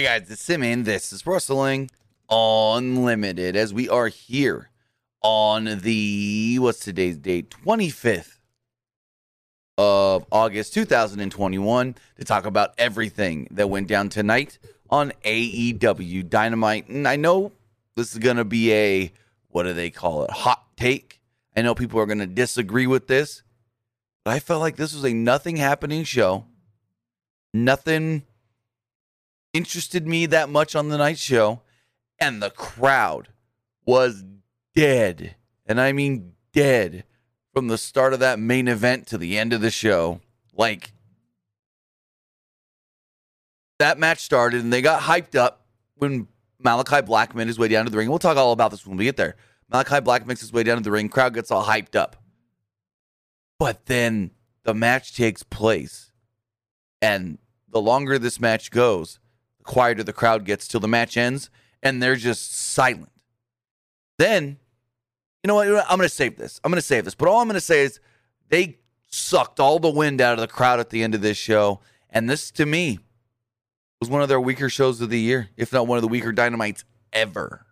Hey guys, it's Simon. This is Wrestling Unlimited as we are here on the what's today's date? 25th of August 2021 to talk about everything that went down tonight on AEW Dynamite. And I know this is to be a what do they call it? Hot take. I know people are to disagree with this, but I felt like this was a nothing happening show. Nothing interested me that much on the night show, and the crowd was dead. And I mean dead from the start of that main event to the end of the show. Like, that match started and they got hyped up when Malakai Black made his way down to the ring. We'll talk all about this when we get there. Malakai Black makes his way down to the ring. Crowd gets all hyped up. But then the match takes place. And the longer this match goes, the quieter the crowd gets till the match ends. And they're just silent. Then, you know what? I'm going to save this. I'm going to save this. But all I'm going to say is they sucked all the wind out of the crowd at the end of this show. And this, to me, was one of their weaker shows of the year, if not one of the weaker dynamites ever.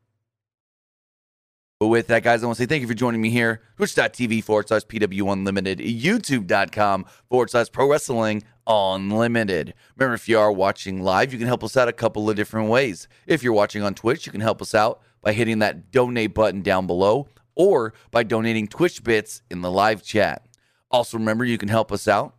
But with that, guys, I want to say thank you for joining me here. Twitch.tv forward slash PW Unlimited, YouTube.com forward slash Pro Wrestling Unlimited. Remember, if you are watching live, you can help us out a couple of different ways. If you're watching on Twitch, you can help us out by hitting that donate button down below or by donating Twitch bits in the live chat. Also, remember, you can help us out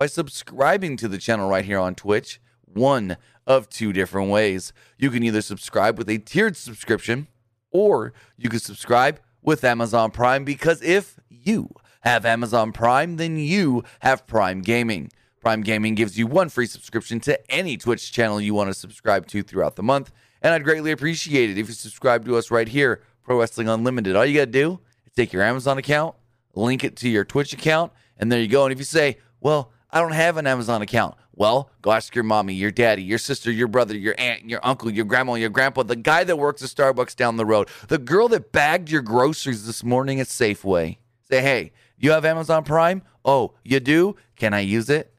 by subscribing to the channel right here on Twitch. One of two different ways. You can either subscribe with a tiered subscription or you can subscribe with Amazon Prime because if you have Amazon Prime, then you have Prime Gaming. Prime Gaming gives you one free subscription to any Twitch channel you want to subscribe to throughout the month. And I'd greatly appreciate it if you subscribe to us right here, Pro Wrestling Unlimited. All you got to do is take your Amazon account, link it to your Twitch account, and there you go. And if you say, well, I don't have an Amazon account. Well, go ask your mommy, your daddy, your sister, your brother, your aunt, your uncle, your grandma, your grandpa, the guy that works at Starbucks down the road, the girl that bagged your groceries this morning at Safeway. Say, hey, you have Amazon Prime? Oh, you do? Can I use it?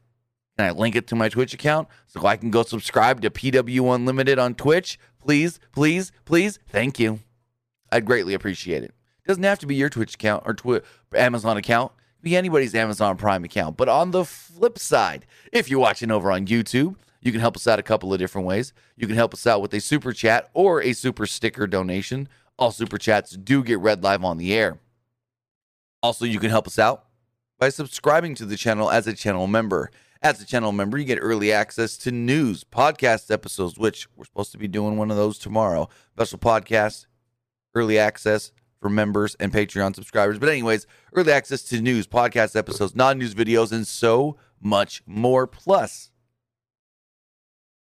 Can I link it to my Twitch account so I can go subscribe to PW Unlimited on Twitch? Please, please, please. Thank you. I'd greatly appreciate it. Doesn't have to be your Twitch account or Twi- Amazon account be anybody's Amazon Prime account. But on the flip side, if you're watching over on YouTube, you can help us out a couple of different ways. You can help us out with a super chat or a super sticker donation. All super chats do get read live on the air. Also, you can help us out by subscribing to the channel as a channel member. As a channel member, you get early access to news, podcast episodes, which we're supposed to be doing one of those tomorrow. Special podcast, early access, for members and Patreon subscribers. But, anyways, early access to news, podcast episodes, non news videos, and so much more. Plus,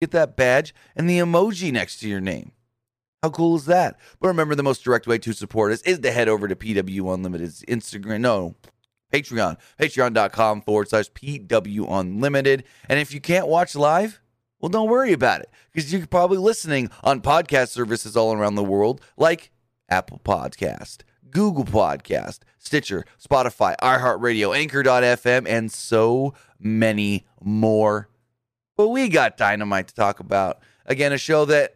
get that badge and the emoji next to your name. How cool is that? But remember, the most direct way to support us is to head over to PW Unlimited's Instagram. No, Patreon. Patreon.com forward slash PW Unlimited. And if you can't watch live, well, don't worry about it because you're probably listening on podcast services all around the world like Apple Podcast, Google Podcast, Stitcher, Spotify, iHeartRadio, Anchor.fm, and so many more. But we got Dynamite to talk about. Again, a show that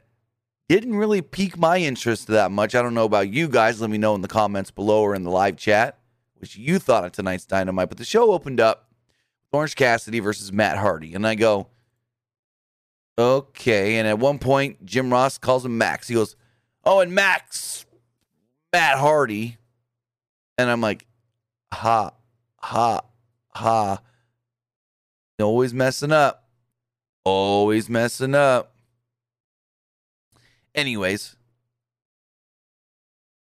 didn't really pique my interest that much. I don't know about you guys. Let me know in the comments below or in the live chat what you thought of tonight's Dynamite. But the show opened up with Orange Cassidy versus Matt Hardy. And I go, okay. And at one point, Jim Ross calls him Max. He goes, oh, and Max Matt Hardy. And I'm like, ha, ha, ha. Always messing up. Always messing up. Anyways,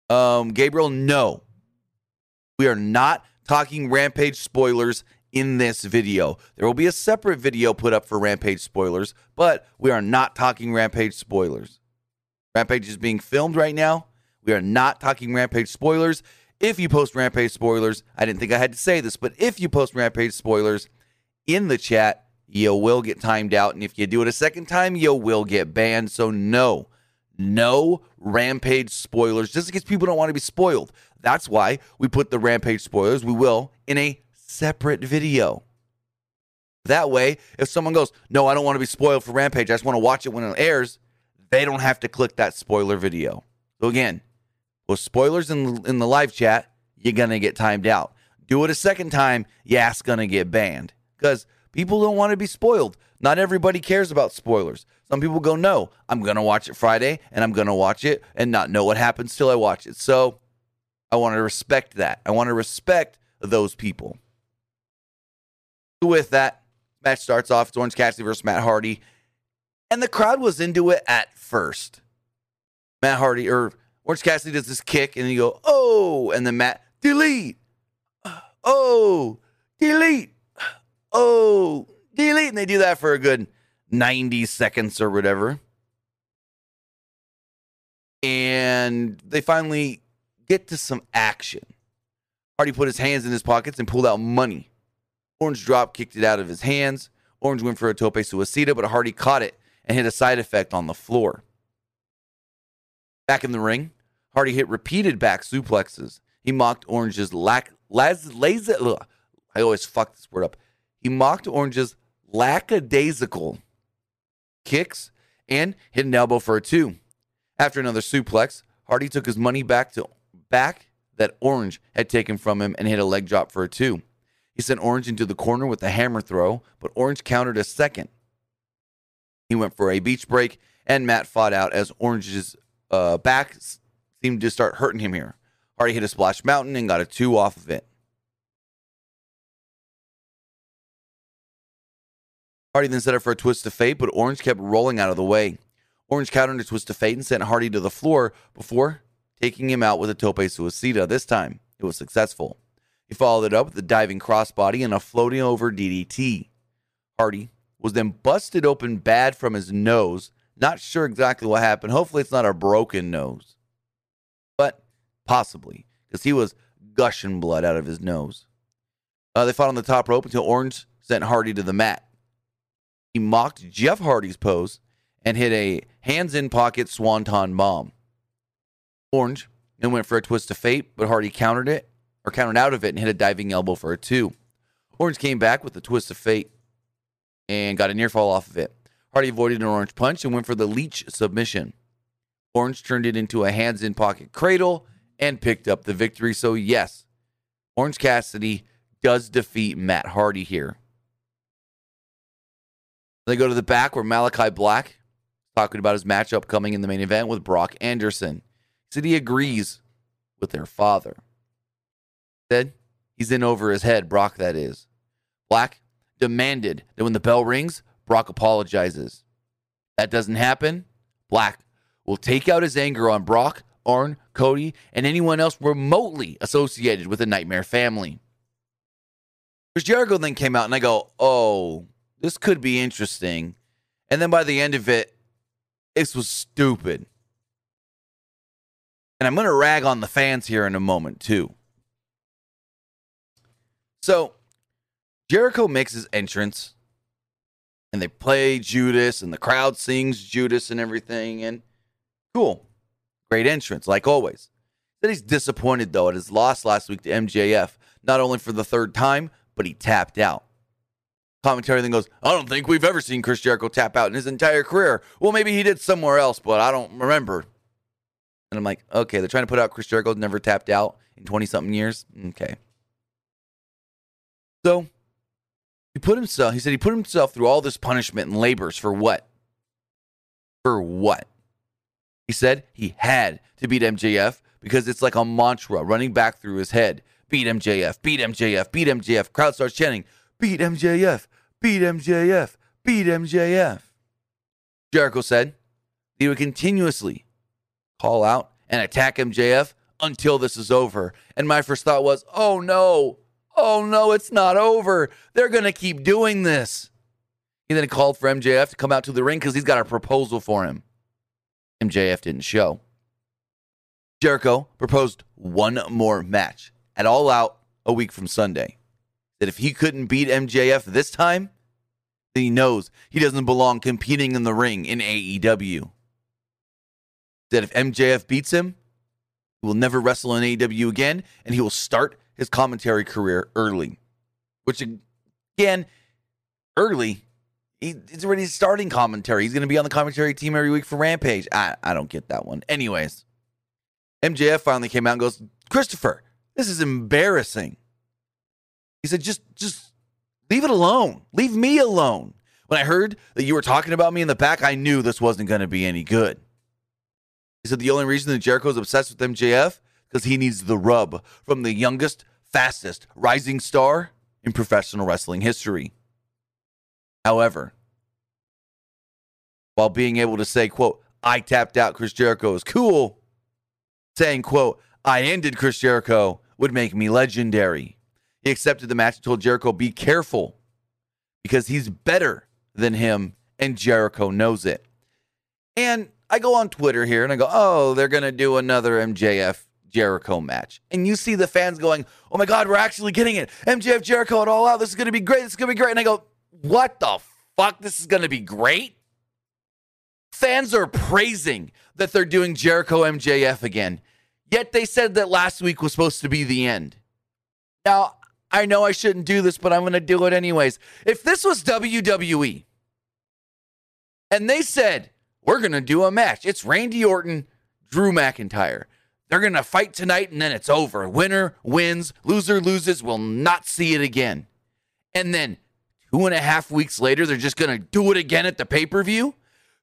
um, Gabriel, no. We are not talking Rampage spoilers in this video. There will be a separate video put up for Rampage spoilers, but we are not talking Rampage spoilers. Rampage is being filmed right now. We are not talking Rampage spoilers. If you post Rampage spoilers, I didn't think I had to say this, but if you post Rampage spoilers in the chat, you will get timed out. And if you do it a second time, you will get banned. So, no, no Rampage spoilers, just in case people don't want to be spoiled. That's why we put the Rampage spoilers, we will, in a separate video. That way, if someone goes, No, I don't want to be spoiled for Rampage, I just want to watch it when it airs, they don't have to click that spoiler video. So again, with spoilers in, in the live chat, you're to get timed out. Do it a second time, yeah, it's to get banned because people don't want to be spoiled. Not everybody cares about spoilers. Some people go, no, I'm to watch it Friday and I'm to watch it and not know what happens till I watch it. So I want to respect that. I want to respect those people. With that, match starts off. It's Orange Cassidy versus Matt Hardy. And the crowd was into it at first. Matt Hardy, or Orange Cassidy does this kick and you go, oh, and then Matt, delete. Oh, delete. Oh, delete. And they do that for a good 90 seconds or whatever. And they finally get to some action. Hardy put his hands in his pockets and pulled out money. Orange drop kicked it out of his hands. Orange went for a tope suicida, but Hardy caught it and hit a side effect on the floor. Back in the ring, Hardy hit repeated back suplexes. He mocked Orange's lack, lazy, ugh, I always fuck this word up. He mocked Orange's lackadaisical kicks and hit an elbow for a two. After another suplex, Hardy took his money back to back that Orange had taken from him and hit a leg drop for a two. He sent Orange into the corner with a hammer throw, but Orange countered a second. He went for a beach break, and Matt fought out as Orange's uh, back seemed to start hurting him here. Hardy hit a splash mountain and got a two off of it. Hardy then set up for a twist of fate, but Orange kept rolling out of the way. Orange countered a twist of fate and sent Hardy to the floor before taking him out with a tope suicida. This time, it was successful. He followed it up with a diving crossbody and a floating over DDT. Hardy was then busted open bad from his nose. Not sure exactly what happened. Hopefully, it's not a broken nose, but possibly because he was gushing blood out of his nose. Uh, they fought on the top rope until Orange sent Hardy to the mat. He mocked Jeff Hardy's pose and hit a hands in pocket swanton bomb. Orange then went for a twist of fate, but Hardy countered it or countered out of it and hit a diving elbow for a two. Orange came back with a twist of fate and got a near fall off of it. Hardy avoided an orange punch and went for the leech submission. Orange turned it into a hands in pocket cradle and picked up the victory. So, yes, Orange Cassidy does defeat Matt Hardy here. They go to the back where Malakai Black talking about his matchup coming in the main event with Brock Anderson. He said he agrees with their father. Said he's in over his head, Brock, that is. Black demanded that when the bell rings, Brock apologizes. That doesn't happen. Black will take out his anger on Brock, Arn, Cody, and anyone else remotely associated with the Nightmare family. Chris Jericho then came out, and I go, oh, this could be interesting. And then by the end of it, this was stupid. And I'm going to rag on the fans here in a moment, too. So, Jericho makes his entrance, and they play Judas, and the crowd sings Judas and everything. And cool. Great entrance, like always. Then he's disappointed, though, at his loss last week to MJF, not only for the third time, but he tapped out commentary then goes, I don't think we've ever seen Chris Jericho tap out in his entire career. Well, maybe he did somewhere else, but I don't remember. And I'm like, okay, they're trying to put out Chris Jericho never tapped out in 20 something years. Okay. So he put himself, he said he put himself through all this punishment and labors for what? For what? He said he had to beat MJF because it's like a mantra running back through his head. Beat MJF, beat MJF, beat MJF. Crowd starts chanting, beat MJF, beat MJF, beat MJF. Jericho said he would continuously call out and attack MJF until this is over. And my first thought was, oh no, oh no, it's not over. They're going to keep doing this. He then called for MJF to come out to the ring because he's got a proposal for him. MJF didn't show. Jericho proposed one more match at All Out a week from Sunday that if he couldn't beat MJF this time, then he knows he doesn't belong competing in the ring in AEW. That if MJF beats him, he will never wrestle in AEW again, and he will start his commentary career early. Which, again, early. He, he's already starting commentary. He's going to be on the commentary team every week for Rampage. I, I don't get that one. Anyways, MJF finally came out and goes, Christopher, this is embarrassing. He said, just, just leave it alone. Leave me alone. When I heard that you were talking about me in the back, I knew this wasn't going to be any good. He said the only reason that Jericho's obsessed with MJF because he needs the rub from the youngest, fastest, rising star in professional wrestling history. However, while being able to say, quote, I tapped out Chris Jericho is cool, saying, quote, I ended Chris Jericho would make me legendary. He accepted the match and told Jericho, be careful because he's better than him and Jericho knows it. And I go on Twitter here and I go, oh, they're going to do another MJF Jericho match. And you see the fans going, oh my God, we're actually getting it. MJF Jericho at all out. This is going to be great. This is going to be great. And I go, what the fuck? This is going to be great. Fans are praising that they're doing Jericho MJF again. Yet they said that last week was supposed to be the end. Now, I know I shouldn't do this, but I'm going to do it anyways. If this was WWE and they said, we're going to do a match, it's Randy Orton, Drew McIntyre. They're going to fight tonight and then it's over. Winner wins, loser loses, we'll not see it again. And then two and a half weeks later, they're just going to do it again at the pay per view.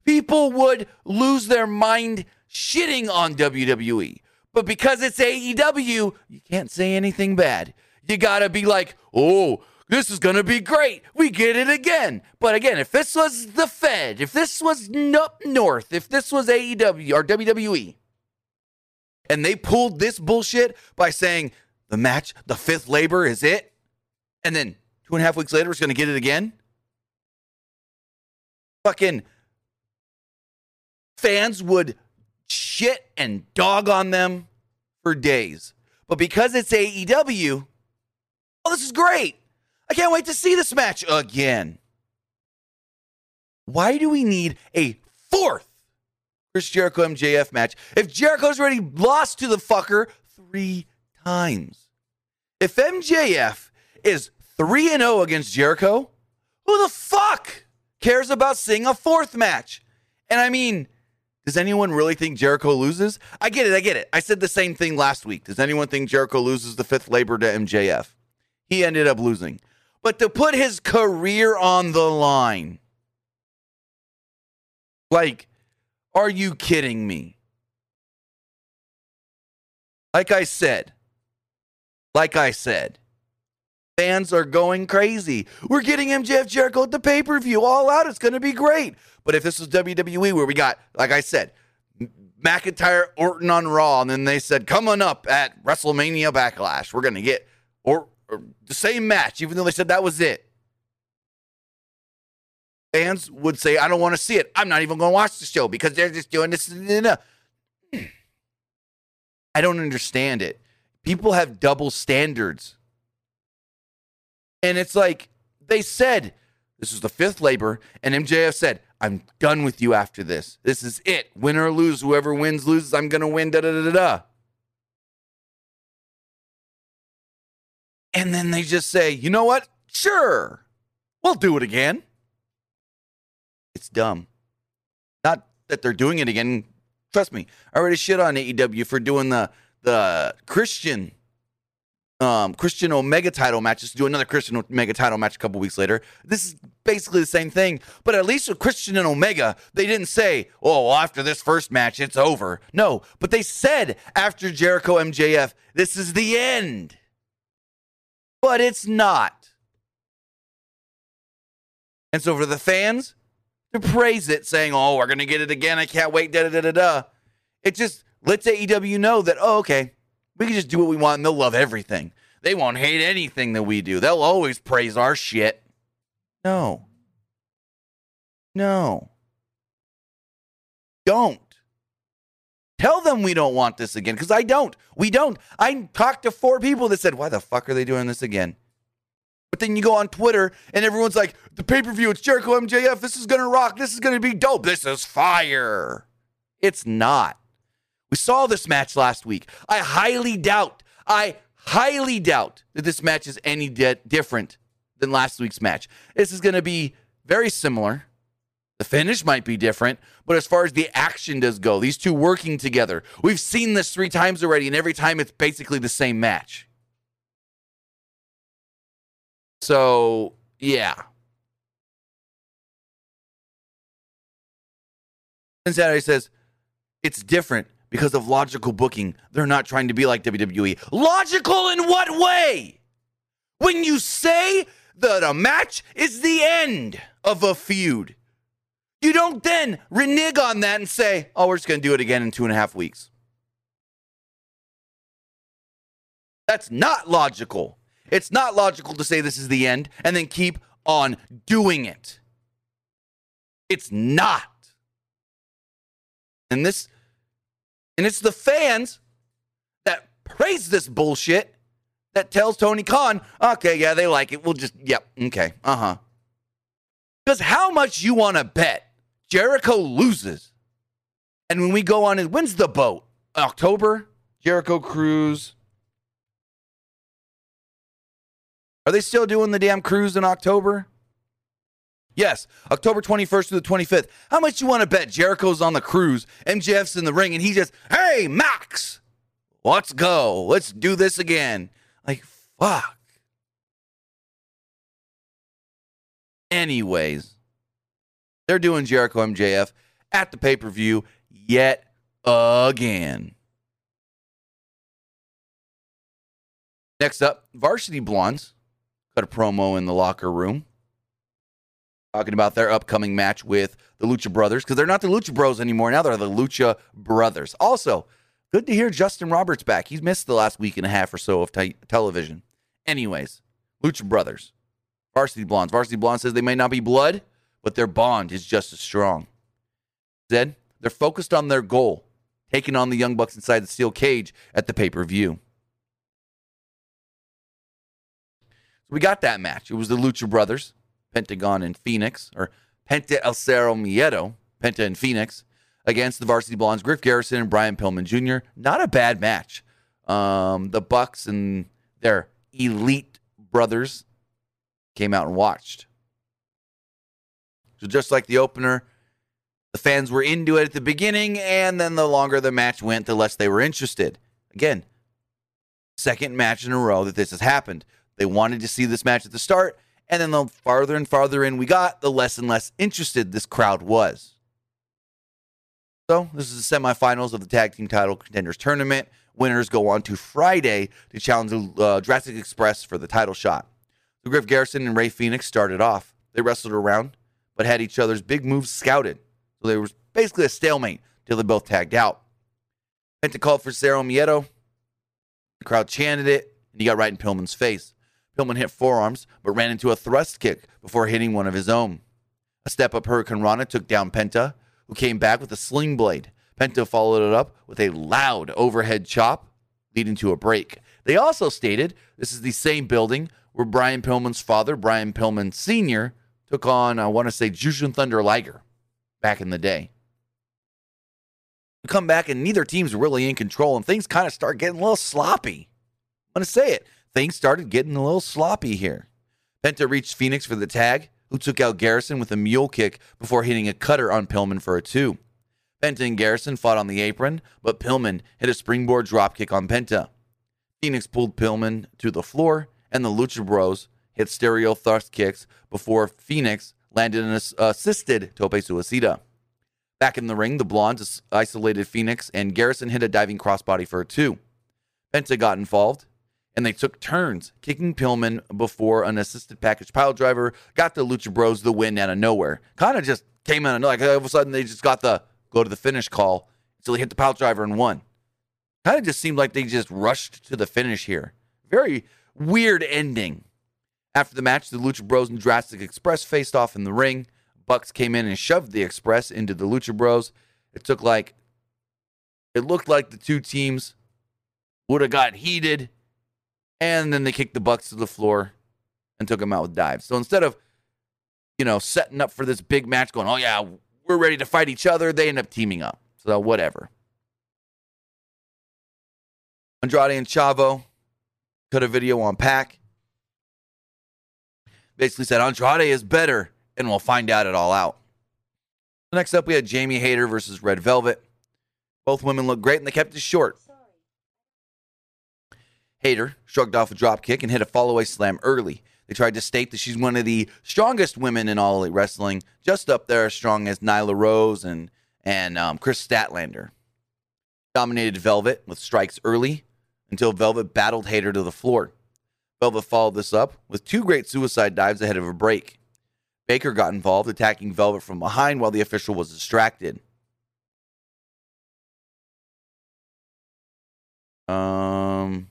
People would lose their mind shitting on WWE. But because it's AEW, you can't say anything bad. You got to be like, oh, this is going to be great. We get it again. But again, if this was the Fed, if this was up north, if this was AEW or WWE, and they pulled this bullshit by saying the match, the fifth labor is it, and then two and a half weeks later, it's going to get it again. Fucking fans would shit and dog on them for days. But because it's AEW, oh, this is great. I can't wait to see this match again. Why do we need a fourth Chris Jericho MJF match if Jericho's already lost to the fucker three times? If MJF is 3 and 0 against Jericho, who the fuck cares about seeing a fourth match? And I mean, does anyone really think Jericho loses? I get it. I get it. I said the same thing last week. Does anyone think Jericho loses the fifth labor to MJF? He ended up losing. But to put his career on the line, like, are you kidding me? Like I said, like I said, fans are going crazy. We're getting MJF Jericho at the pay per view all out. It's going to be great. But if this was WWE, where we got, like I said, McIntyre, Orton on Raw, and then they said, coming up at WrestleMania Backlash, we're going to get or, or, the same match, even though they said that was it. Fans would say, I don't want to see it. I'm not even going to watch the show because they're just doing this. I don't understand it. People have double standards. And it's like they said, this is the fifth labor, and MJF said, I'm done with you after this. This is it. Win or lose, whoever wins loses. I'm gonna win. Da da da da da. And then they just say, you know what? Sure, we'll do it again. It's dumb. Not that they're doing it again. Trust me, I already shit on AEW for doing the the Christian um, Christian Omega title matches to do another Christian Omega title match a couple weeks later. This is basically the same thing, but at least with Christian and Omega, they didn't say, "Oh, well, after this first match, it's over." No, but they said after Jericho MJF, "This is the end," but it's not. And so for the fans to praise it, saying, "Oh, we're gonna get it again. I can't wait." Da da da da da. It just lets AEW know that, oh, okay, we can just do what we want and they'll love everything. They won't hate anything that we do. They'll always praise our shit. No. No. Don't. Tell them we don't want this again because I don't. We don't. I talked to four people that said, why the fuck are they doing this again? But then you go on Twitter and everyone's like, the pay per view, it's Jericho MJF. This is going to rock. This is going to be dope. This is fire. It's not. We saw this match last week. I highly doubt, I highly doubt that this match is any de- different than last week's match. This is going to be very similar. The finish might be different, but as far as the action does go, these two working together, we've seen this three times already, and every time it's basically the same match. So, yeah. Cincinnati says it's different because of logical booking. They're not trying to be like WWE. Logical in what way? When you say that a match is the end of a feud, you don't then renege on that and say, oh, we're just going to do it again in two and a half weeks. That's not logical. It's not logical to say this is the end and then keep on doing it. It's not. And this and it's the fans that praise this bullshit that tells Tony Khan, okay, yeah, they like it. We'll just, yep, okay, uh huh. Because how much you want to bet Jericho loses? And when we go on, it when's the boat? October? Jericho cruise. Are they still doing the damn cruise in October? Yes, October 21st to the 25th. How much you want to bet Jericho's on the cruise, MJF's in the ring, and he just, hey, Max, let's go. Let's do this again. Like, fuck. Anyways, they're doing Jericho MJF at the pay per view yet again. Next up, Varsity Blondes cut a promo in the locker room talking about their upcoming match with the Lucha Brothers because they're not the Lucha Bros anymore. Now they're the Lucha Brothers. Also, good to hear Justin Roberts back. He's missed the last week and a half or so of te- television. Anyways, Lucha Brothers, Varsity Blondes. Varsity Blonde says they may not be blood, but their bond is just as strong. Zed, they're focused on their goal, taking on the Young Bucks inside the steel cage at the pay per view. So we got that match. It was the Lucha Brothers Pentagon and Fenix, or Penta El Cero Miedo, Penta and Fenix, against the Varsity Blondes, Griff Garrison and Brian Pillman Jr. Not a bad match. Um, the Bucks and their elite brothers came out and watched. So just like the opener, the fans were into it at the beginning, and then the longer the match went, the less they were interested. Again, second match in a row that this has happened. They wanted to see this match at the start, and then the farther and farther in we got, the less and less interested this crowd was. So, this is the semifinals of the Tag Team Title Contenders Tournament. Winners go on to Friday to challenge uh, Jurassic Express for the title shot. So, Griff Garrison and Rey Fenix started off. They wrestled around, but had each other's big moves scouted. So, there was basically a stalemate till they both tagged out. Penta called for Cero Miedo. The crowd chanted it, and he got right in Pillman's face. Pillman hit forearms, but ran into a thrust kick before hitting one of his own. A step up hurricanrana took down Penta, who came back with a sling blade. Penta followed it up with a loud overhead chop, leading to a break. They also stated this is the same building where Brian Pillman's father, Brian Pillman Sr., took on, I want to say, Jushin Thunder Liger back in the day. We come back, and neither team's really in control, and things kind of start getting a little sloppy. I'm going to say it things started getting a little sloppy here. Penta reached Fenix for the tag, who took out Garrison with a mule kick before hitting a cutter on Pillman for a two. Penta and Garrison fought on the apron, but Pillman hit a springboard dropkick on Penta. Fenix pulled Pillman to the floor, and the Lucha Bros hit stereo thrust kicks before Fenix landed an assisted tope suicida. Back in the ring, the Blondes isolated Fenix, and Garrison hit a diving crossbody for a two. Penta got involved, and they took turns kicking Pillman before an assisted package pile driver got the Lucha Bros the win out of nowhere. Kind of just came out in like all of a sudden they just got the go to the finish call until he hit the pile driver and won. Kind of just seemed like they just rushed to the finish here. Very weird ending. After the match, the Lucha Bros and Jurassic Express faced off in the ring. Bucks came in and shoved the Express into the Lucha Bros. It took like, it looked like the two teams would have got heated and then they kicked the Bucks to the floor and took them out with dives. So instead of you know setting up for this big match, going, "Oh yeah, we're ready to fight each other," they end up teaming up. So whatever. Andrade and Chavo cut a video on Pac. basically said Andrade is better, and we'll find out it all out. Next up, we had Jamie Hayter versus Red Velvet. Both women looked great, and they kept it short. Hayter shrugged off a drop kick and hit a fallaway slam early. They tried to state that she's one of the strongest women in all elite wrestling, just up there as strong as Nyla Rose and and um, Kris Statlander. Dominated Velvet with strikes early until Velvet battled Hayter to the floor. Velvet followed this up with two great suicide dives ahead of a break. Baker got involved, attacking Velvet from behind while the official was distracted. Um,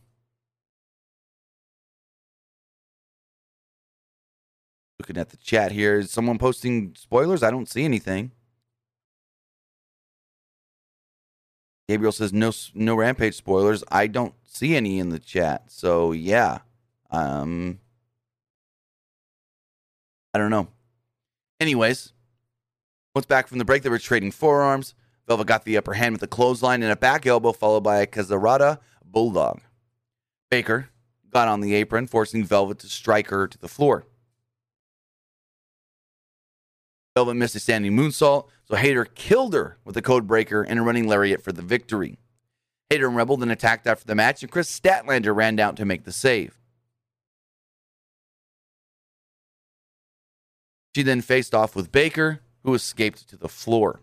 looking at the chat here, is someone posting spoilers? I don't see anything. Gabriel says no no rampage spoilers. I don't see any in the chat. So yeah. Um I don't know. Anyways, once back from the break, they were trading forearms. Velvet got the upper hand with a clothesline and a back elbow, followed by a Kazarada Bulldog. Baker got on the apron, forcing Velvet to strike her to the floor. Velvet missed a standing moonsault, so Hayter killed her with a code breaker and a running lariat for the victory. Hayter and Rebel then attacked after the match, and Kris Statlander ran down to make the save. She then faced off with Baker, who escaped to the floor.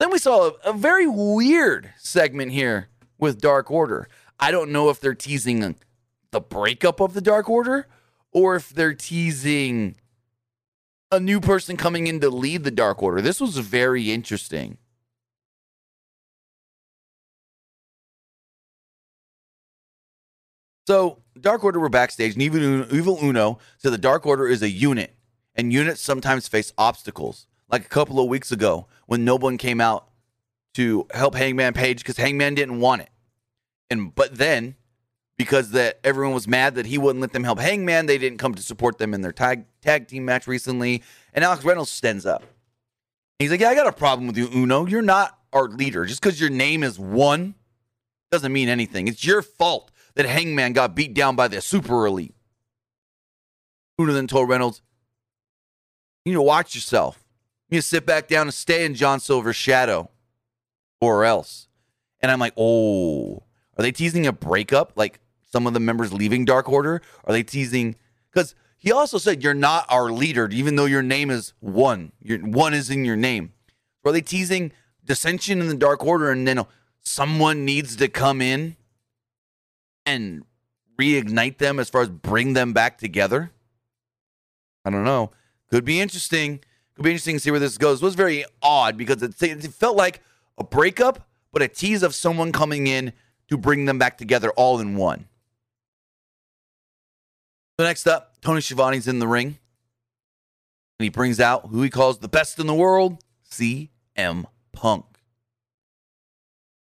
Then we saw a, a very weird segment here with Dark Order. I don't know if they're teasing the breakup of the Dark Order or if they're teasing a new person coming in to lead the Dark Order. This was very interesting. So, Dark Order were backstage, and even Evil Uno said the Dark Order is a unit, and units sometimes face obstacles. Like a couple of weeks ago, when no one came out to help Hangman Page because Hangman didn't want it, and but then because that everyone was mad that he wouldn't let them help Hangman. They didn't come to support them in their tag tag team match recently. And Alex Reynolds stands up. He's like, "Yeah, I got a problem with you, Uno. You're not our leader. Just because your name is one doesn't mean anything. It's your fault that Hangman got beat down by the super elite." Uno then told Reynolds, "You need to watch yourself. You need to sit back down and stay in John Silver's shadow, or else." And I'm like, "Oh." Are they teasing a breakup? Like some of the members leaving Dark Order? Are they teasing? Because he also said you're not our leader, even though your name is one. Your one is in your name. Are they teasing dissension in the Dark Order, and then someone needs to come in and reignite them as far as bring them back together? I don't know. Could be interesting. Could be interesting to see where this goes. It was very odd because it, it felt like a breakup, but a tease of someone coming in to bring them back together all in one. So next up, Tony Schiavone's in the ring. And he brings out who he calls the best in the world, CM Punk.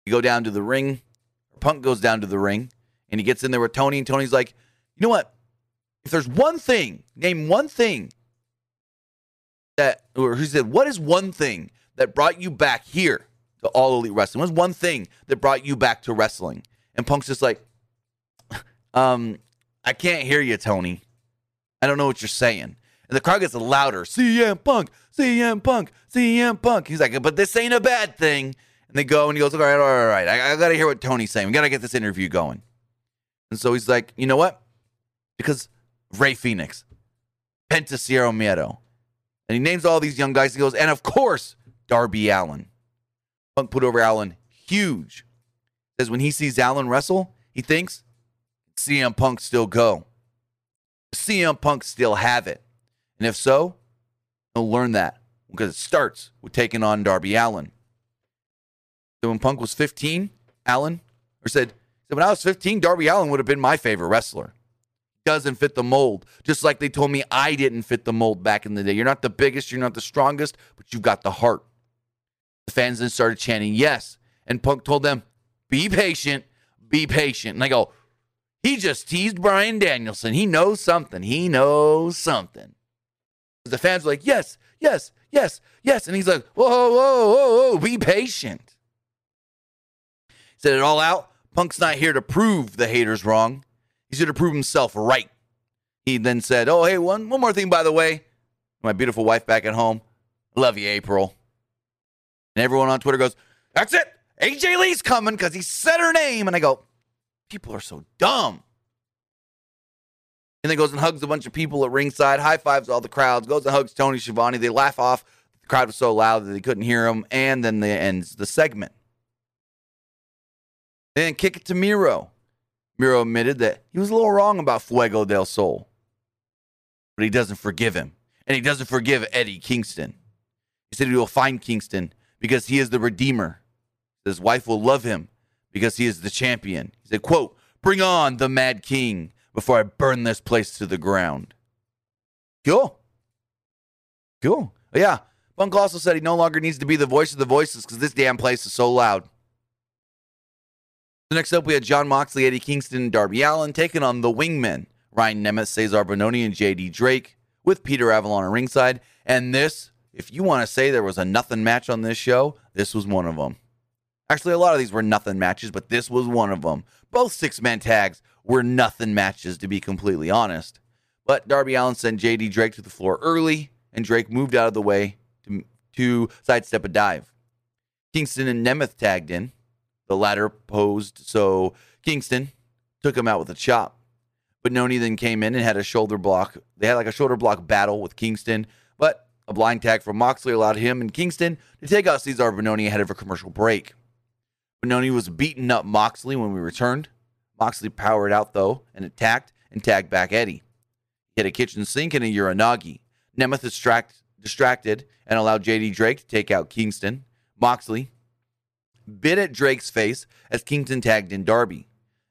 You go down to the ring, Punk goes down to the ring, and he gets in there with Tony, and Tony's like, you know what? If there's one thing, name one thing that, or he said, what is one thing that brought you back here to All Elite Wrestling? What's one thing that brought you back to wrestling? And Punk's just like, um, I can't hear you, Tony. I don't know what you're saying. And the crowd gets louder. CM Punk, CM Punk, CM Punk. He's like, but this ain't a bad thing. And they go and he goes, all right, all right, all right. I, I got to hear what Tony's saying. We got to get this interview going. And so he's like, you know what? Because Rey Fenix, Penta Cero Miedo. And he names all these young guys. He goes, and of course, Darby Allin. Punk put over Allin, huge. Says when he sees Allin wrestle, he thinks CM Punk still go. CM Punk still have it. And if so, he'll learn that because it starts with taking on Darby Allin. So when Punk was 15, Allin or said, said, when I was 15, Darby Allin would have been my favorite wrestler. Doesn't fit the mold. Just like they told me I didn't fit the mold back in the day. You're not the biggest, you're not the strongest, but you've got the heart. The fans then started chanting, yes. And Punk told them, be patient, be patient. And I go, he just teased Bryan Danielson. He knows something. He knows something. The fans were like, yes, yes, yes, yes. And he's like, whoa, whoa, whoa, whoa, be patient. Said it all out. Punk's not here to prove the haters wrong. He's here to prove himself right. He then said, Oh, hey, one, one more thing, by the way. My beautiful wife back at home. Love you, April. And everyone on Twitter goes, That's it. AJ Lee's coming because he said her name. And I go, People are so dumb. And then goes and hugs a bunch of people at ringside, high fives all the crowds, goes and hugs Tony Schiavone. They laugh off. The crowd was so loud that they couldn't hear him. And then they ends the segment. Then kick it to Miro. Miro admitted that he was a little wrong about Fuego del Sol, but he doesn't forgive him. And he doesn't forgive Eddie Kingston. He said he will find Kingston because he is the Redeemer. His wife will love him because he is the champion. He said, quote, bring on the Mad King before I burn this place to the ground. Cool. Cool. Oh, yeah. Punk also said he no longer needs to be the voice of the voices because this damn place is so loud. So next up, we had Jon Moxley, Eddie Kingston, and Darby Allin taking on the Wingmen, Ryan Nemeth, Cezar Bononi, and JD Drake, with Peter Avalon on ringside. And this, if you want to say there was a nothing match on this show, this was one of them. Actually, a lot of these were nothing matches, but this was one of them. Both six man tags were nothing matches, to be completely honest. But Darby Allin sent JD Drake to the floor early, and Drake moved out of the way to, to sidestep a dive. Kingston and Nemeth tagged in. The latter posed, so Kingston took him out with a chop. But Noni then came in and had a shoulder block. They had like a shoulder block battle with Kingston, but a blind tag from Moxley allowed him and Kingston to take out Cezar Bononi ahead of a commercial break. Bononi was beating up Moxley when we returned. Moxley powered out though and attacked and tagged back Eddie. He hit a kitchen sink and a Uranage. Nemeth distract, distracted and allowed JD Drake to take out Kingston. Moxley bit at Drake's face as Kingston tagged in Darby.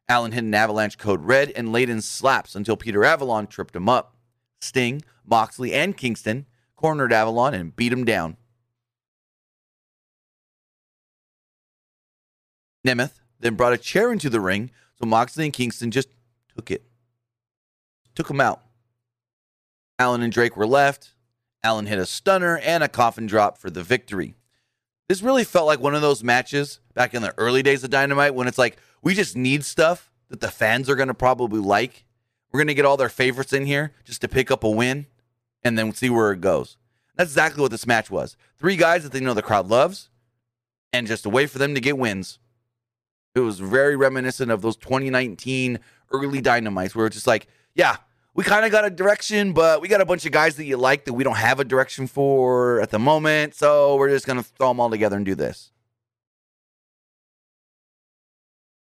Allin hit an avalanche code red and laid in slaps until Peter Avalon tripped him up. Sting, Moxley, and Kingston cornered Avalon and beat him down. Nemeth then brought a chair into the ring, so Moxley and Kingston just took it. Took him out. Allin and Drake were left. Allin hit a stunner and a coffin drop for the victory. This really felt like one of those matches back in the early days of Dynamite when it's like, we just need stuff that the fans are going to probably like. We're going to get all their favorites in here just to pick up a win and then see where it goes. That's exactly what this match was. Three guys that they know the crowd loves and just a way for them to get wins. It was very reminiscent of those 2019 early Dynamites where it's just like, yeah, we kind of got a direction, but we got a bunch of guys that you like that we don't have a direction for at the moment. So we're just going to throw them all together and do this.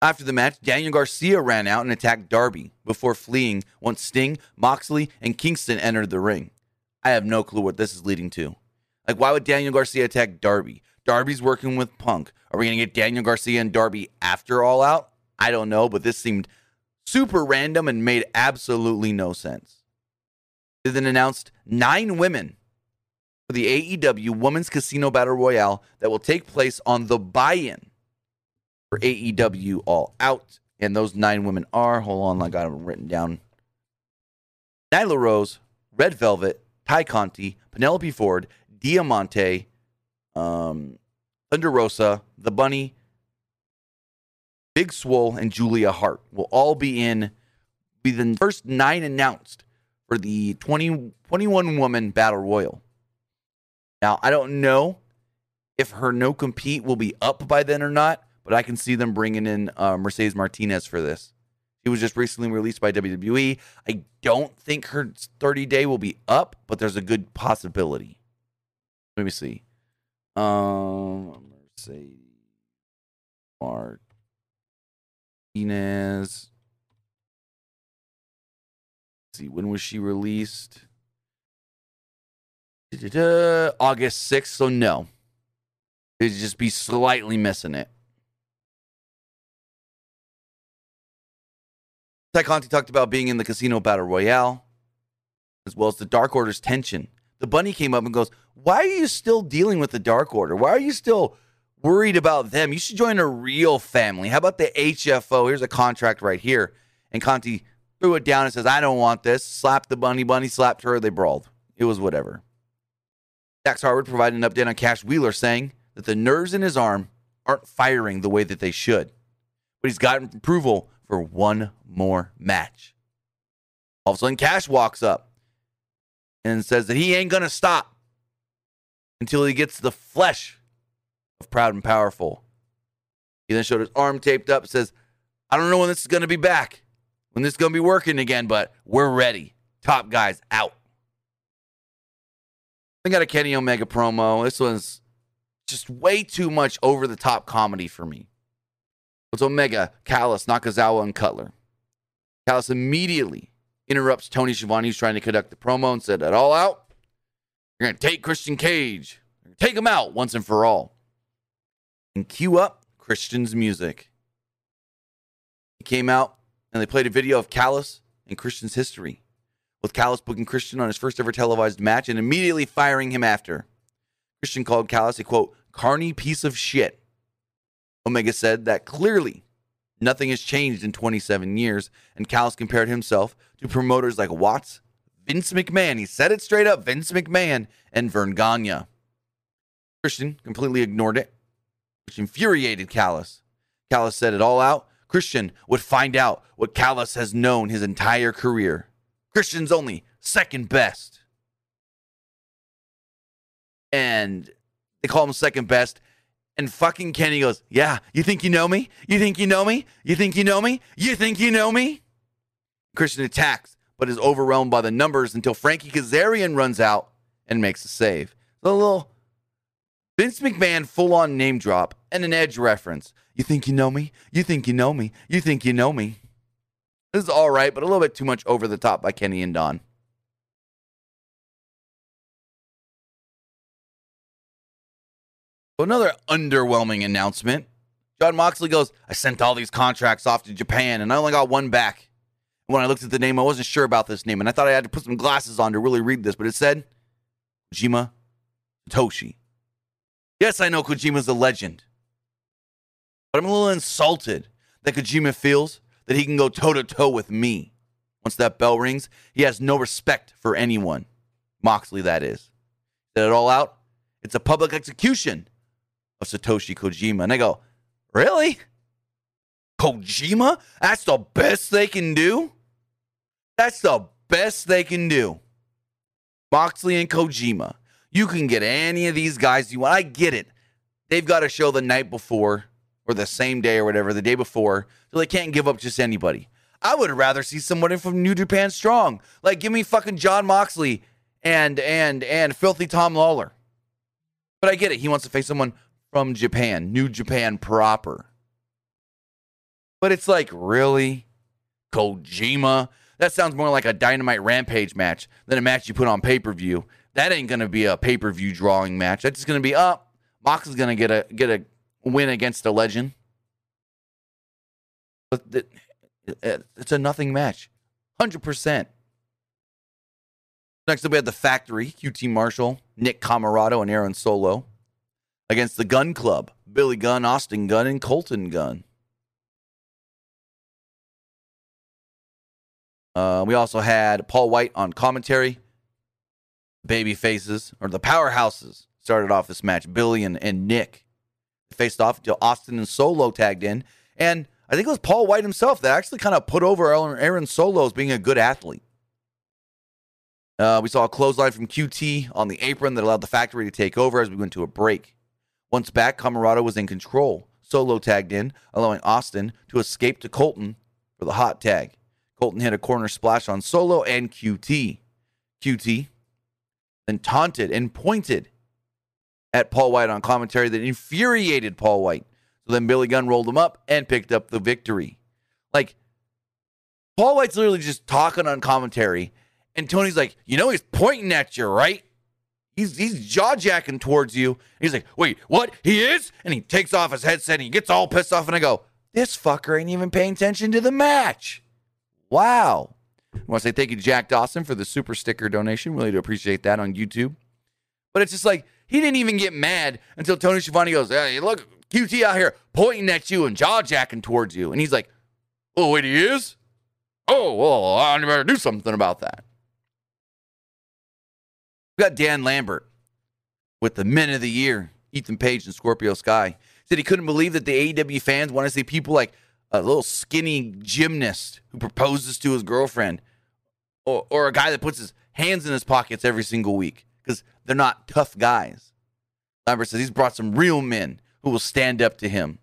After the match, Daniel Garcia ran out and attacked Darby before fleeing once Sting, Moxley, and Kingston entered the ring. I have no clue what this is leading to. Like, why would Daniel Garcia attack Darby? Darby's working with Punk. Are we going to get Daniel Garcia and Darby after All Out? I don't know, but this seemed super random and made absolutely no sense. They then announced nine women for the AEW Women's Casino Battle Royale that will take place on the buy in for AEW All Out. And those nine women are, hold on, I got them written down Nyla Rose, Red Velvet, Tay Conti, Penelope Ford, Diamante, um, Thunder Rosa, The Bunny, Big Swole, and Julia Hart will all be in, be the first nine announced for the 20, 21 woman battle royal. Now, I don't know if her no compete will be up by then or not, but I can see them bringing in uh, Mercedes Martinez for this. She was just recently released by WWE. I don't think her 30 day will be up, but there's a good possibility. Let me see. Um, Mercedes Martinez. Let's see, when was she released? Da-da-da, August 6th, so no. It'd just be slightly missing it. Tay Conti talked about being in the Casino Battle Royale, as well as the Dark Order's tension. The bunny came up and goes, Why are you still dealing with the Dark Order? Why are you still worried about them? You should join a real family. How about the HFO? Here's a contract right here. And Conti threw it down and says, I don't want this. Slapped the bunny. Bunny slapped her. They brawled. It was whatever. Dax Harwood provided an update on Cash Wheeler, saying that the nerves in his arm aren't firing the way that they should. But he's gotten approval for one more match. All of a sudden, Cash walks up and says that he ain't going to stop until he gets the flesh of Proud and Powerful. He then showed his arm taped up, says, I don't know when this is going to be back, when this is going to be working again, but we're ready. Top guys out. I got a Kenny Omega promo. This was just way too much over the top comedy for me. It's Omega, Callis, Nakazawa, and Cutler. Callis immediately interrupts Tony Schiavone, who's trying to conduct the promo, and said, That all out? You're going to take Christian Cage. Take him out once and for all. And cue up Christian's music. He came out and they played a video of Callis and Christian's history, with Callis booking Christian on his first ever televised match and immediately firing him after. Christian called Callis a quote, carny piece of shit. Omega said that clearly nothing has changed in 27 years, and Callis compared himself to promoters like Watts, Vince McMahon. He said it straight up Vince McMahon and Verne Gagne. Christian completely ignored it, which infuriated Callis. Callis said it all out. Christian would find out what Callis has known his entire career. Christian's only second best. And they call him second best. And fucking Kenny goes, Yeah, you think you know me? You think you know me? You think you know me? You think you know me? Christian attacks, but is overwhelmed by the numbers until Frankie Kazarian runs out and makes a save. A little Vince McMahon full on name drop and an edge reference. You think you know me? You think you know me? You think you know me? This is all right, but a little bit too much over the top by Kenny and Don. Another underwhelming announcement. Jon Moxley goes, I sent all these contracts off to Japan and I only got one back. When I looked at the name, I wasn't sure about this name and I thought I had to put some glasses on to really read this, but it said Kojima Toshi. Yes, I know Kojima's a legend, but I'm a little insulted that Kojima feels that he can go toe to toe with me. Once that bell rings, he has no respect for anyone. Moxley, that is. Said it all out. It's a public execution of Satoshi Kojima. And I go, really? Kojima? That's the best they can do? That's the best they can do. Moxley and Kojima. You can get any of these guys you want. I get it. They've got a show the night before or the same day or whatever, the day before, so they can't give up just anybody. I would rather see somebody from New Japan Strong. Like give me fucking Jon Moxley and and and filthy Tom Lawlor. But I get it. He wants to face someone from Japan, New Japan proper. But it's like, really? Kojima? That sounds more like a dynamite rampage match than a match you put on pay per view. That ain't gonna be a pay per view drawing match. That's just gonna be up. Oh, Mox is gonna get a get a win against a legend. But uh, it's a nothing match, hundred percent. Next up, we had the Factory, QT Marshall, Nick Comoroto, and Aaron Solo against the Gun Club, Billy Gunn, Austin Gunn, and Colton Gunn. Uh, we also had Paul White on commentary. Baby faces, or the powerhouses, started off this match. Billy and, and Nick faced off until Austin and Solo tagged in. And I think it was Paul White himself that actually kind of put over Aaron Solo as being a good athlete. Uh, we saw a clothesline from QT on the apron that allowed the factory to take over as we went to a break. Once back, Comoroto was in control. Solo tagged in, allowing Austin to escape to Colton for the hot tag. Colton hit a corner splash on Solo and QT. QT then taunted and pointed at Paul White on commentary that infuriated Paul White. So then Billy Gunn rolled him up and picked up the victory. Like, Paul White's literally just talking on commentary, and Tony's like, you know, he's pointing at you, right? He's he's jaw jacking towards you. He's like, wait, what? He is? And he takes off his headset and he gets all pissed off. And I go, this fucker ain't even paying attention to the match. Wow. I want to say thank you to Jack Dawson for the super sticker donation. Really do appreciate that on YouTube. But it's just like he didn't even get mad until Tony Schiavone goes, hey, look, QT out here pointing at you and jaw jacking towards you. And he's like, oh, wait, he is? Oh, well, I better do something about that. We got Dan Lambert with the men of the year, Ethan Page and Scorpio Sky. Said he couldn't believe that the AEW fans want to see people like a little skinny gymnast who proposes to his girlfriend or, or a guy that puts his hands in his pockets every single week because they're not tough guys. Lambert says he's brought some real men who will stand up to him,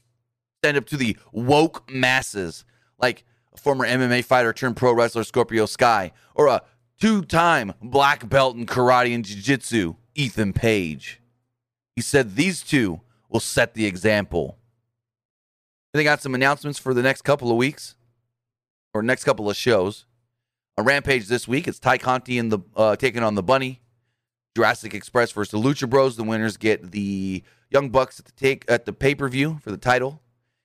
stand up to the woke masses, like a former MMA fighter turned pro wrestler Scorpio Sky, or a two time black belt in karate and jiu jitsu, Ethan Page. He said these two will set the example. They got some announcements for the next couple of weeks or next couple of shows. A Rampage this week, it's Tay Conti and the uh, taking on the Bunny. Jurassic Express versus the Lucha Bros. The winners get the Young Bucks at the take at the pay per view for the title.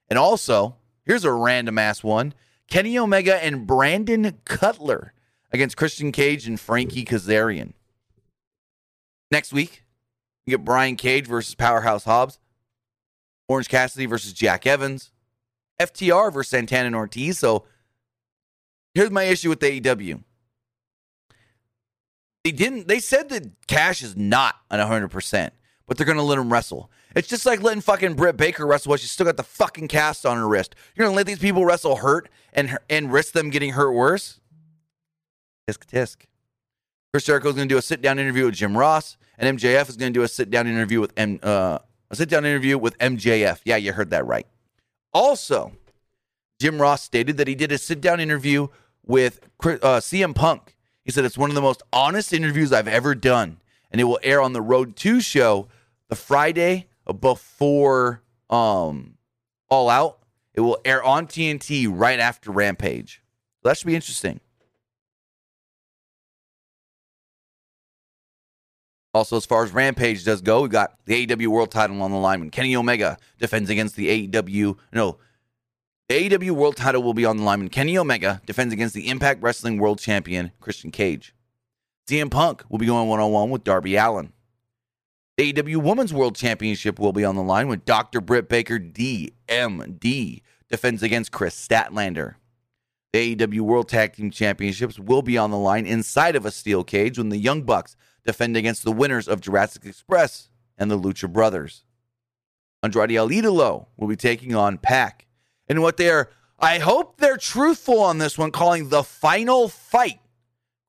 And also, here's a random ass one: Kenny Omega and Brandon Cutler against Christian Cage and Frankie Kazarian. Next week, you get Brian Cage versus Powerhouse Hobbs, Orange Cassidy versus Jack Evans, FTR versus Santana and Ortiz. So here's my issue with the AEW. They didn't. They said that Cash is not an 100, percent but they're gonna let him wrestle. It's just like letting fucking Britt Baker wrestle while she's still got the fucking cast on her wrist. You're gonna let these people wrestle hurt and and risk them getting hurt worse. Tisk tisk. Chris Jericho is gonna do a sit down interview with Jim Ross, and MJF is gonna do a sit down interview with M. Uh, a sit down interview with MJF. Yeah, you heard that right. Also, Jim Ross stated that he did a sit down interview with uh, CM Punk he said it's one of the most honest interviews I've ever done, and it will air on the Road 2 show the Friday before um, All Out. It will air on TNT right after Rampage. So that should be interesting. Also, as far as Rampage does go, we got the AEW World Title on the line when Kenny Omega defends against the AEW, no, the AEW World title will be on the line when Kenny Omega defends against the Impact Wrestling World Champion Christian Cage. CM Punk will be going one on one with Darby Allin. The AEW Women's World Championship will be on the line when Dr. Britt Baker DMD defends against Kris Statlander. The AEW World Tag Team Championships will be on the line inside of a steel cage when the Young Bucks defend against the winners of Jurassic Express and the Lucha Brothers. Andrade El Idolo will be taking on Pac and what they're, I hope they're truthful on this one, calling the final fight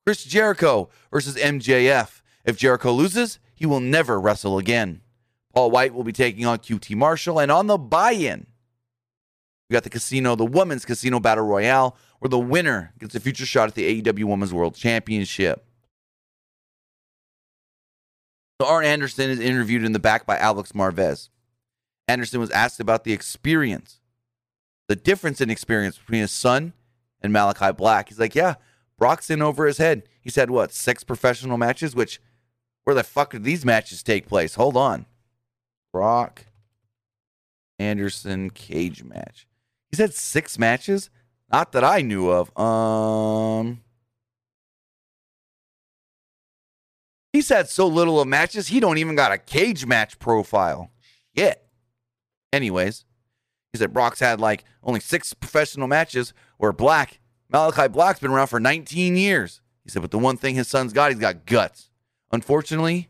Chris Jericho versus MJF. If Jericho loses, he will never wrestle again. Paul White will be taking on QT Marshall. And on the buy in, we got the casino, the women's casino battle royale, where the winner gets a future shot at the AEW Women's World Championship. So Arn Anderson is interviewed in the back by Alex Marvez. Anderson was asked about the experience the difference in experience between his son and Malakai Black. He's like, yeah, Brock's in over his head. He's had what six professional matches? Which where the fuck did these matches take place? Hold on, Brock Anderson cage match. He's had six matches, not that I knew of. Um. He's had so little of matches, he don't even got a cage match profile. Shit. Anyways, he said Brock's had like only six professional matches where Black, Malakai Black's been around for 19 years. He said, but the one thing his son's got, he's got guts. Unfortunately,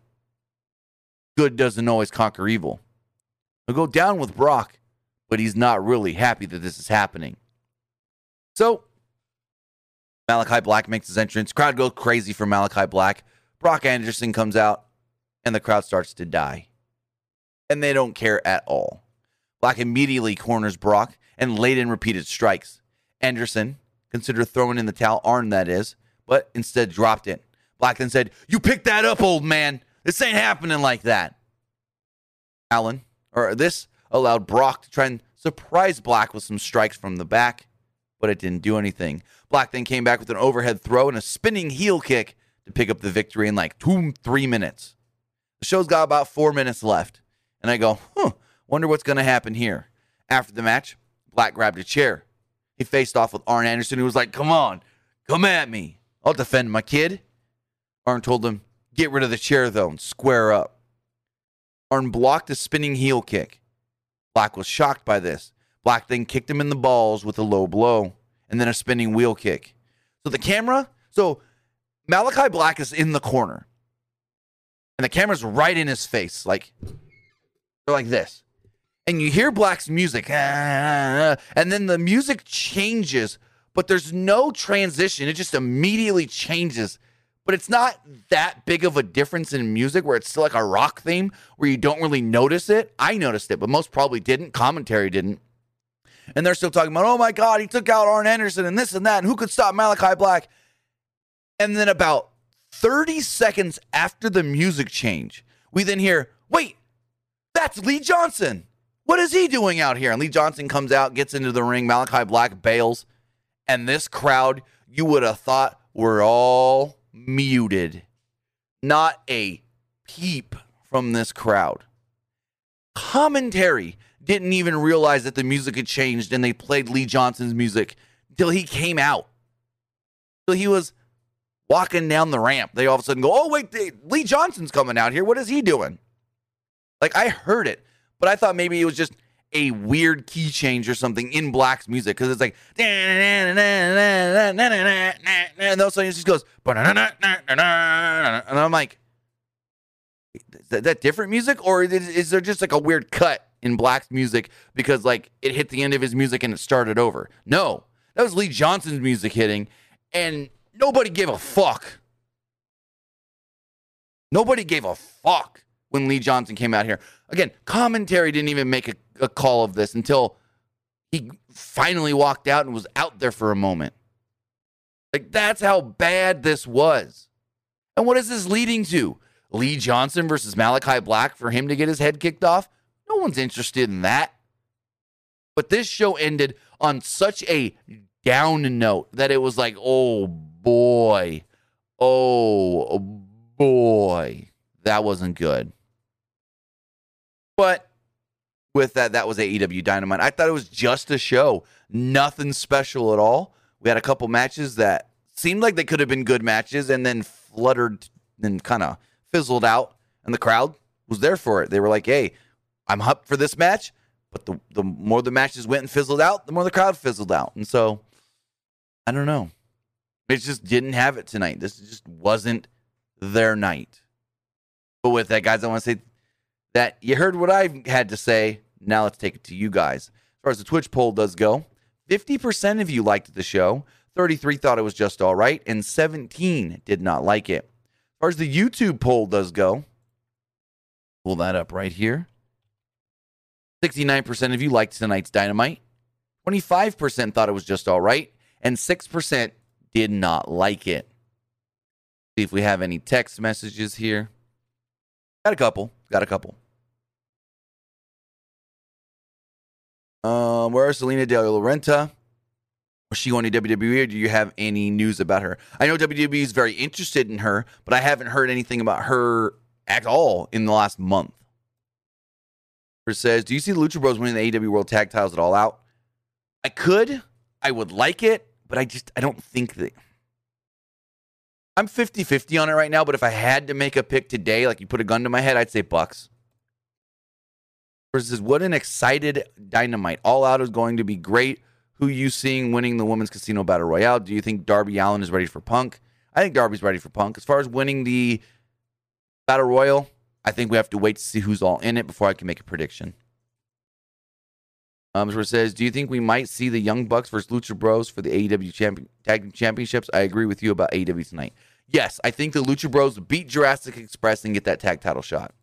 good doesn't always conquer evil. He'll go down with Brock, but he's not really happy that this is happening. So, Malakai Black makes his entrance. Crowd goes crazy for Malakai Black. Brock Anderson comes out, and the crowd starts to die. And they don't care at all. Black immediately corners Brock and laid in repeated strikes. Anderson considered throwing in the towel, Arn that is, but instead dropped it. Black then said, You picked that up, old man. This ain't happening like that. Allen, or this allowed Brock to try and surprise Black with some strikes from the back, but it didn't do anything. Black then came back with an overhead throw and a spinning heel kick to pick up the victory in like two, three minutes. The show's got about four minutes left. And I go, huh, Wonder what's going to happen here. After the match, Black grabbed a chair. He faced off with Arn Anderson, who was like, Come on, come at me. I'll defend my kid. Arn told him, Get rid of the chair, though, and square up. Arn blocked a spinning heel kick. Black was shocked by this. Black then kicked him in the balls with a low blow and then a spinning wheel kick. So the camera, so Malakai Black is in the corner. And the camera's right in his face, like, like this and you hear Black's music, and then the music changes, but there's no transition. It just immediately changes. But it's not that big of a difference in music where it's still like a rock theme where you don't really notice it. I noticed it, but most probably didn't. Commentary didn't. And they're still talking about, oh my God, he took out Arn Anderson and this and that, and who could stop Malakai Black? And then about 30 seconds after the music change, we then hear, wait, that's Lee Johnson. What is he doing out here? And Lee Johnson comes out, gets into the ring. Malakai Black bails. And this crowd, you would have thought were all muted. Not a peep from this crowd. Commentary didn't even realize that the music had changed and they played Lee Johnson's music until he came out. So he was walking down the ramp. They all of a sudden go, "Oh wait, they, Lee Johnson's coming out here. What is he doing?" Like I heard it, but I thought maybe it was just a weird key change or something in Black's music because it's like and all of a sudden it just goes and I'm like, is that, different music or is there just like a weird cut in Black's music because like it hit the end of his music and it started over? No, that was Lee Johnson's music hitting, and nobody gave a fuck. Nobody gave a fuck when Lee Johnson came out here. Again, commentary didn't even make a, a call of this until he finally walked out and was out there for a moment. Like, that's how bad this was. And what is this leading to? Lee Johnson versus Malakai Black for him to get his head kicked off? No one's interested in that. But this show ended on such a down note that it was like, oh boy, oh boy, that wasn't good. But with that, that was AEW Dynamite. I thought it was just a show, nothing special at all. We had a couple matches that seemed like they could have been good matches and then fluttered and kind of fizzled out, and the crowd was there for it. They were like, hey, I'm up for this match. But the, the more the matches went and fizzled out, the more the crowd fizzled out. And so, I don't know. It just didn't have it tonight. This just wasn't their night. But with that, guys, I want to say that you heard what I had to say. Now let's take it to you guys. As far as the Twitch poll does go, 50% of you liked the show, 33 thought it was just all right, and 17 did not like it. As far as the YouTube poll does go, pull that up right here. 69% of you liked tonight's Dynamite. 25% thought it was just all right, and 6% did not like it. See if we have any text messages here. Got a couple. Got a couple. Um, where is Salina De La Renta? Was she going to WWE, or do you have any news about her? I know WWE is very interested in her, but I haven't heard anything about her at all in the last month. Says, "Do you see the Lucha Bros winning the AEW World Tag Titles at All Out?" I could, I would like it, but I just I don't think that. I'm 50-50 on it right now, but if I had to make a pick today, like you put a gun to my head, I'd say Bucks versus what an excited dynamite. All out is going to be great. Who you seeing winning the women's casino battle royale? Do you think Darby Allin is ready for Punk? I think Darby's ready for Punk. As far as winning the battle royal, I think we have to wait to see who's all in it before I can make a prediction. Um, so it says, do you think we might see the Young Bucks versus Lucha Bros for the AEW champion, Tag Championships? I agree with you about AEW tonight. Yes, I think the Lucha Bros beat Jurassic Express and get that tag title shot.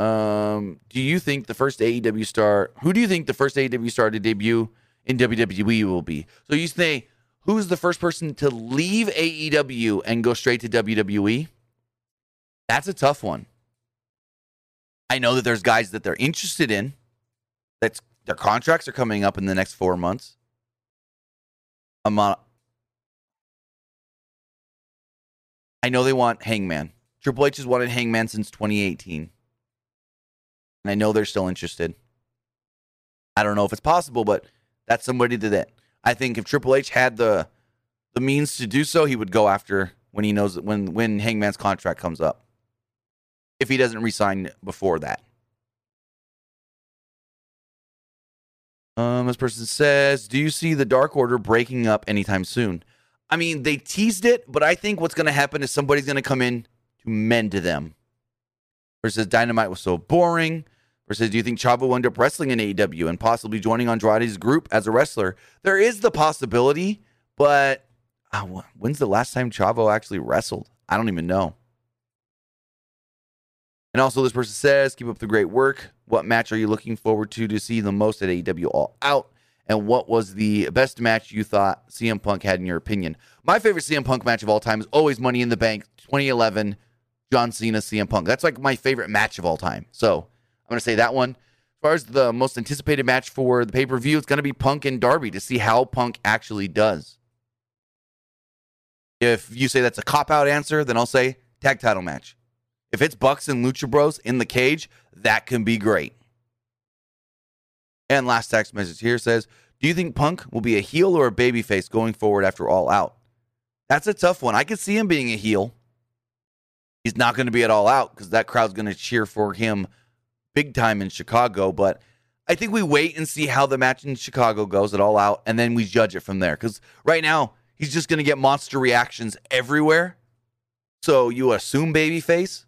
Um, do you think the first AEW star? Who do you think the first AEW star to debut in WWE will be? So you say who's the first person to leave AEW and go straight to WWE? That's a tough one. I know that there's guys that they're interested in. That's their contracts are coming up in the next four months. On. I know they want Hangman. Triple H has wanted Hangman since 2018 and I know they're still interested. I don't know if it's possible, but that's somebody that I think if Triple H had the the means to do so, he would go after when he knows when when Hangman's contract comes up. If he doesn't resign before that. Um, this person says, "Do you see the Dark Order breaking up anytime soon?" I mean, they teased it, but I think what's going to happen is somebody's going to come in to mend them. Versus Dynamite was so boring. Versus, do you think Chavo will end up wrestling in AEW and possibly joining Andrade's group as a wrestler? There is the possibility, but uh, when's the last time Chavo actually wrestled? I don't even know. And also, this person says, keep up the great work. What match are you looking forward to to see the most at AEW All Out? And what was the best match you thought CM Punk had in your opinion? My favorite CM Punk match of all time is always Money in the Bank 2011, John Cena, CM Punk. That's like my favorite match of all time. So Going to say that one. As far as the most anticipated match for the pay per view, it's going to be Punk and Darby to see how Punk actually does. If you say that's a cop out answer, then I'll say tag title match. If it's Bucks and Lucha Bros in the cage, that can be great. And last text message here says, Do you think Punk will be a heel or a babyface going forward after All Out? That's a tough one. I could see him being a heel. He's not going to be at All Out because that crowd's going to cheer for him big time in Chicago. But I think we wait and see how the match in Chicago goes at All Out, and then we judge it from there. Because right now, he's just going to get monster reactions everywhere. So you assume babyface,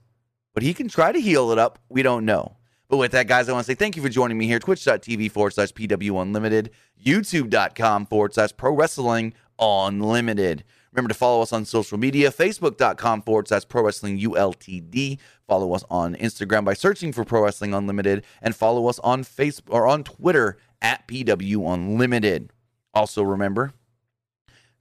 but he can try to heal it up. We don't know. But with that, guys, I want to say thank you for joining me here. Twitch.tv forward slash PW Unlimited, YouTube.com forward slash Pro Wrestling Unlimited. Remember to follow us on social media, Facebook.com forward slash Pro Wrestling ULTD. Follow us on Instagram by searching for Pro Wrestling Unlimited, and follow us on Facebook or on Twitter at PW Unlimited. Also, remember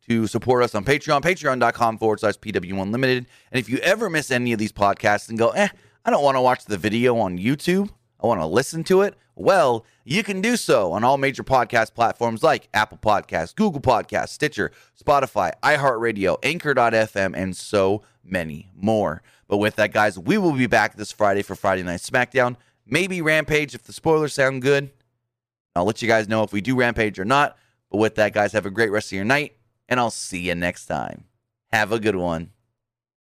to support us on Patreon, patreon.com forward slash PW Unlimited. And if you ever miss any of these podcasts and go, eh, I don't want to watch the video on YouTube, I want to listen to it, well, you can do so on all major podcast platforms like Apple Podcasts, Google Podcasts, Stitcher, Spotify, iHeartRadio, Anchor.fm, and so many more. But with that, guys, we will be back this Friday for Friday Night SmackDown. Maybe Rampage if the spoilers sound good. I'll let you guys know if we do Rampage or not. But with that, guys, have a great rest of your night and I'll see you next time. Have a good one.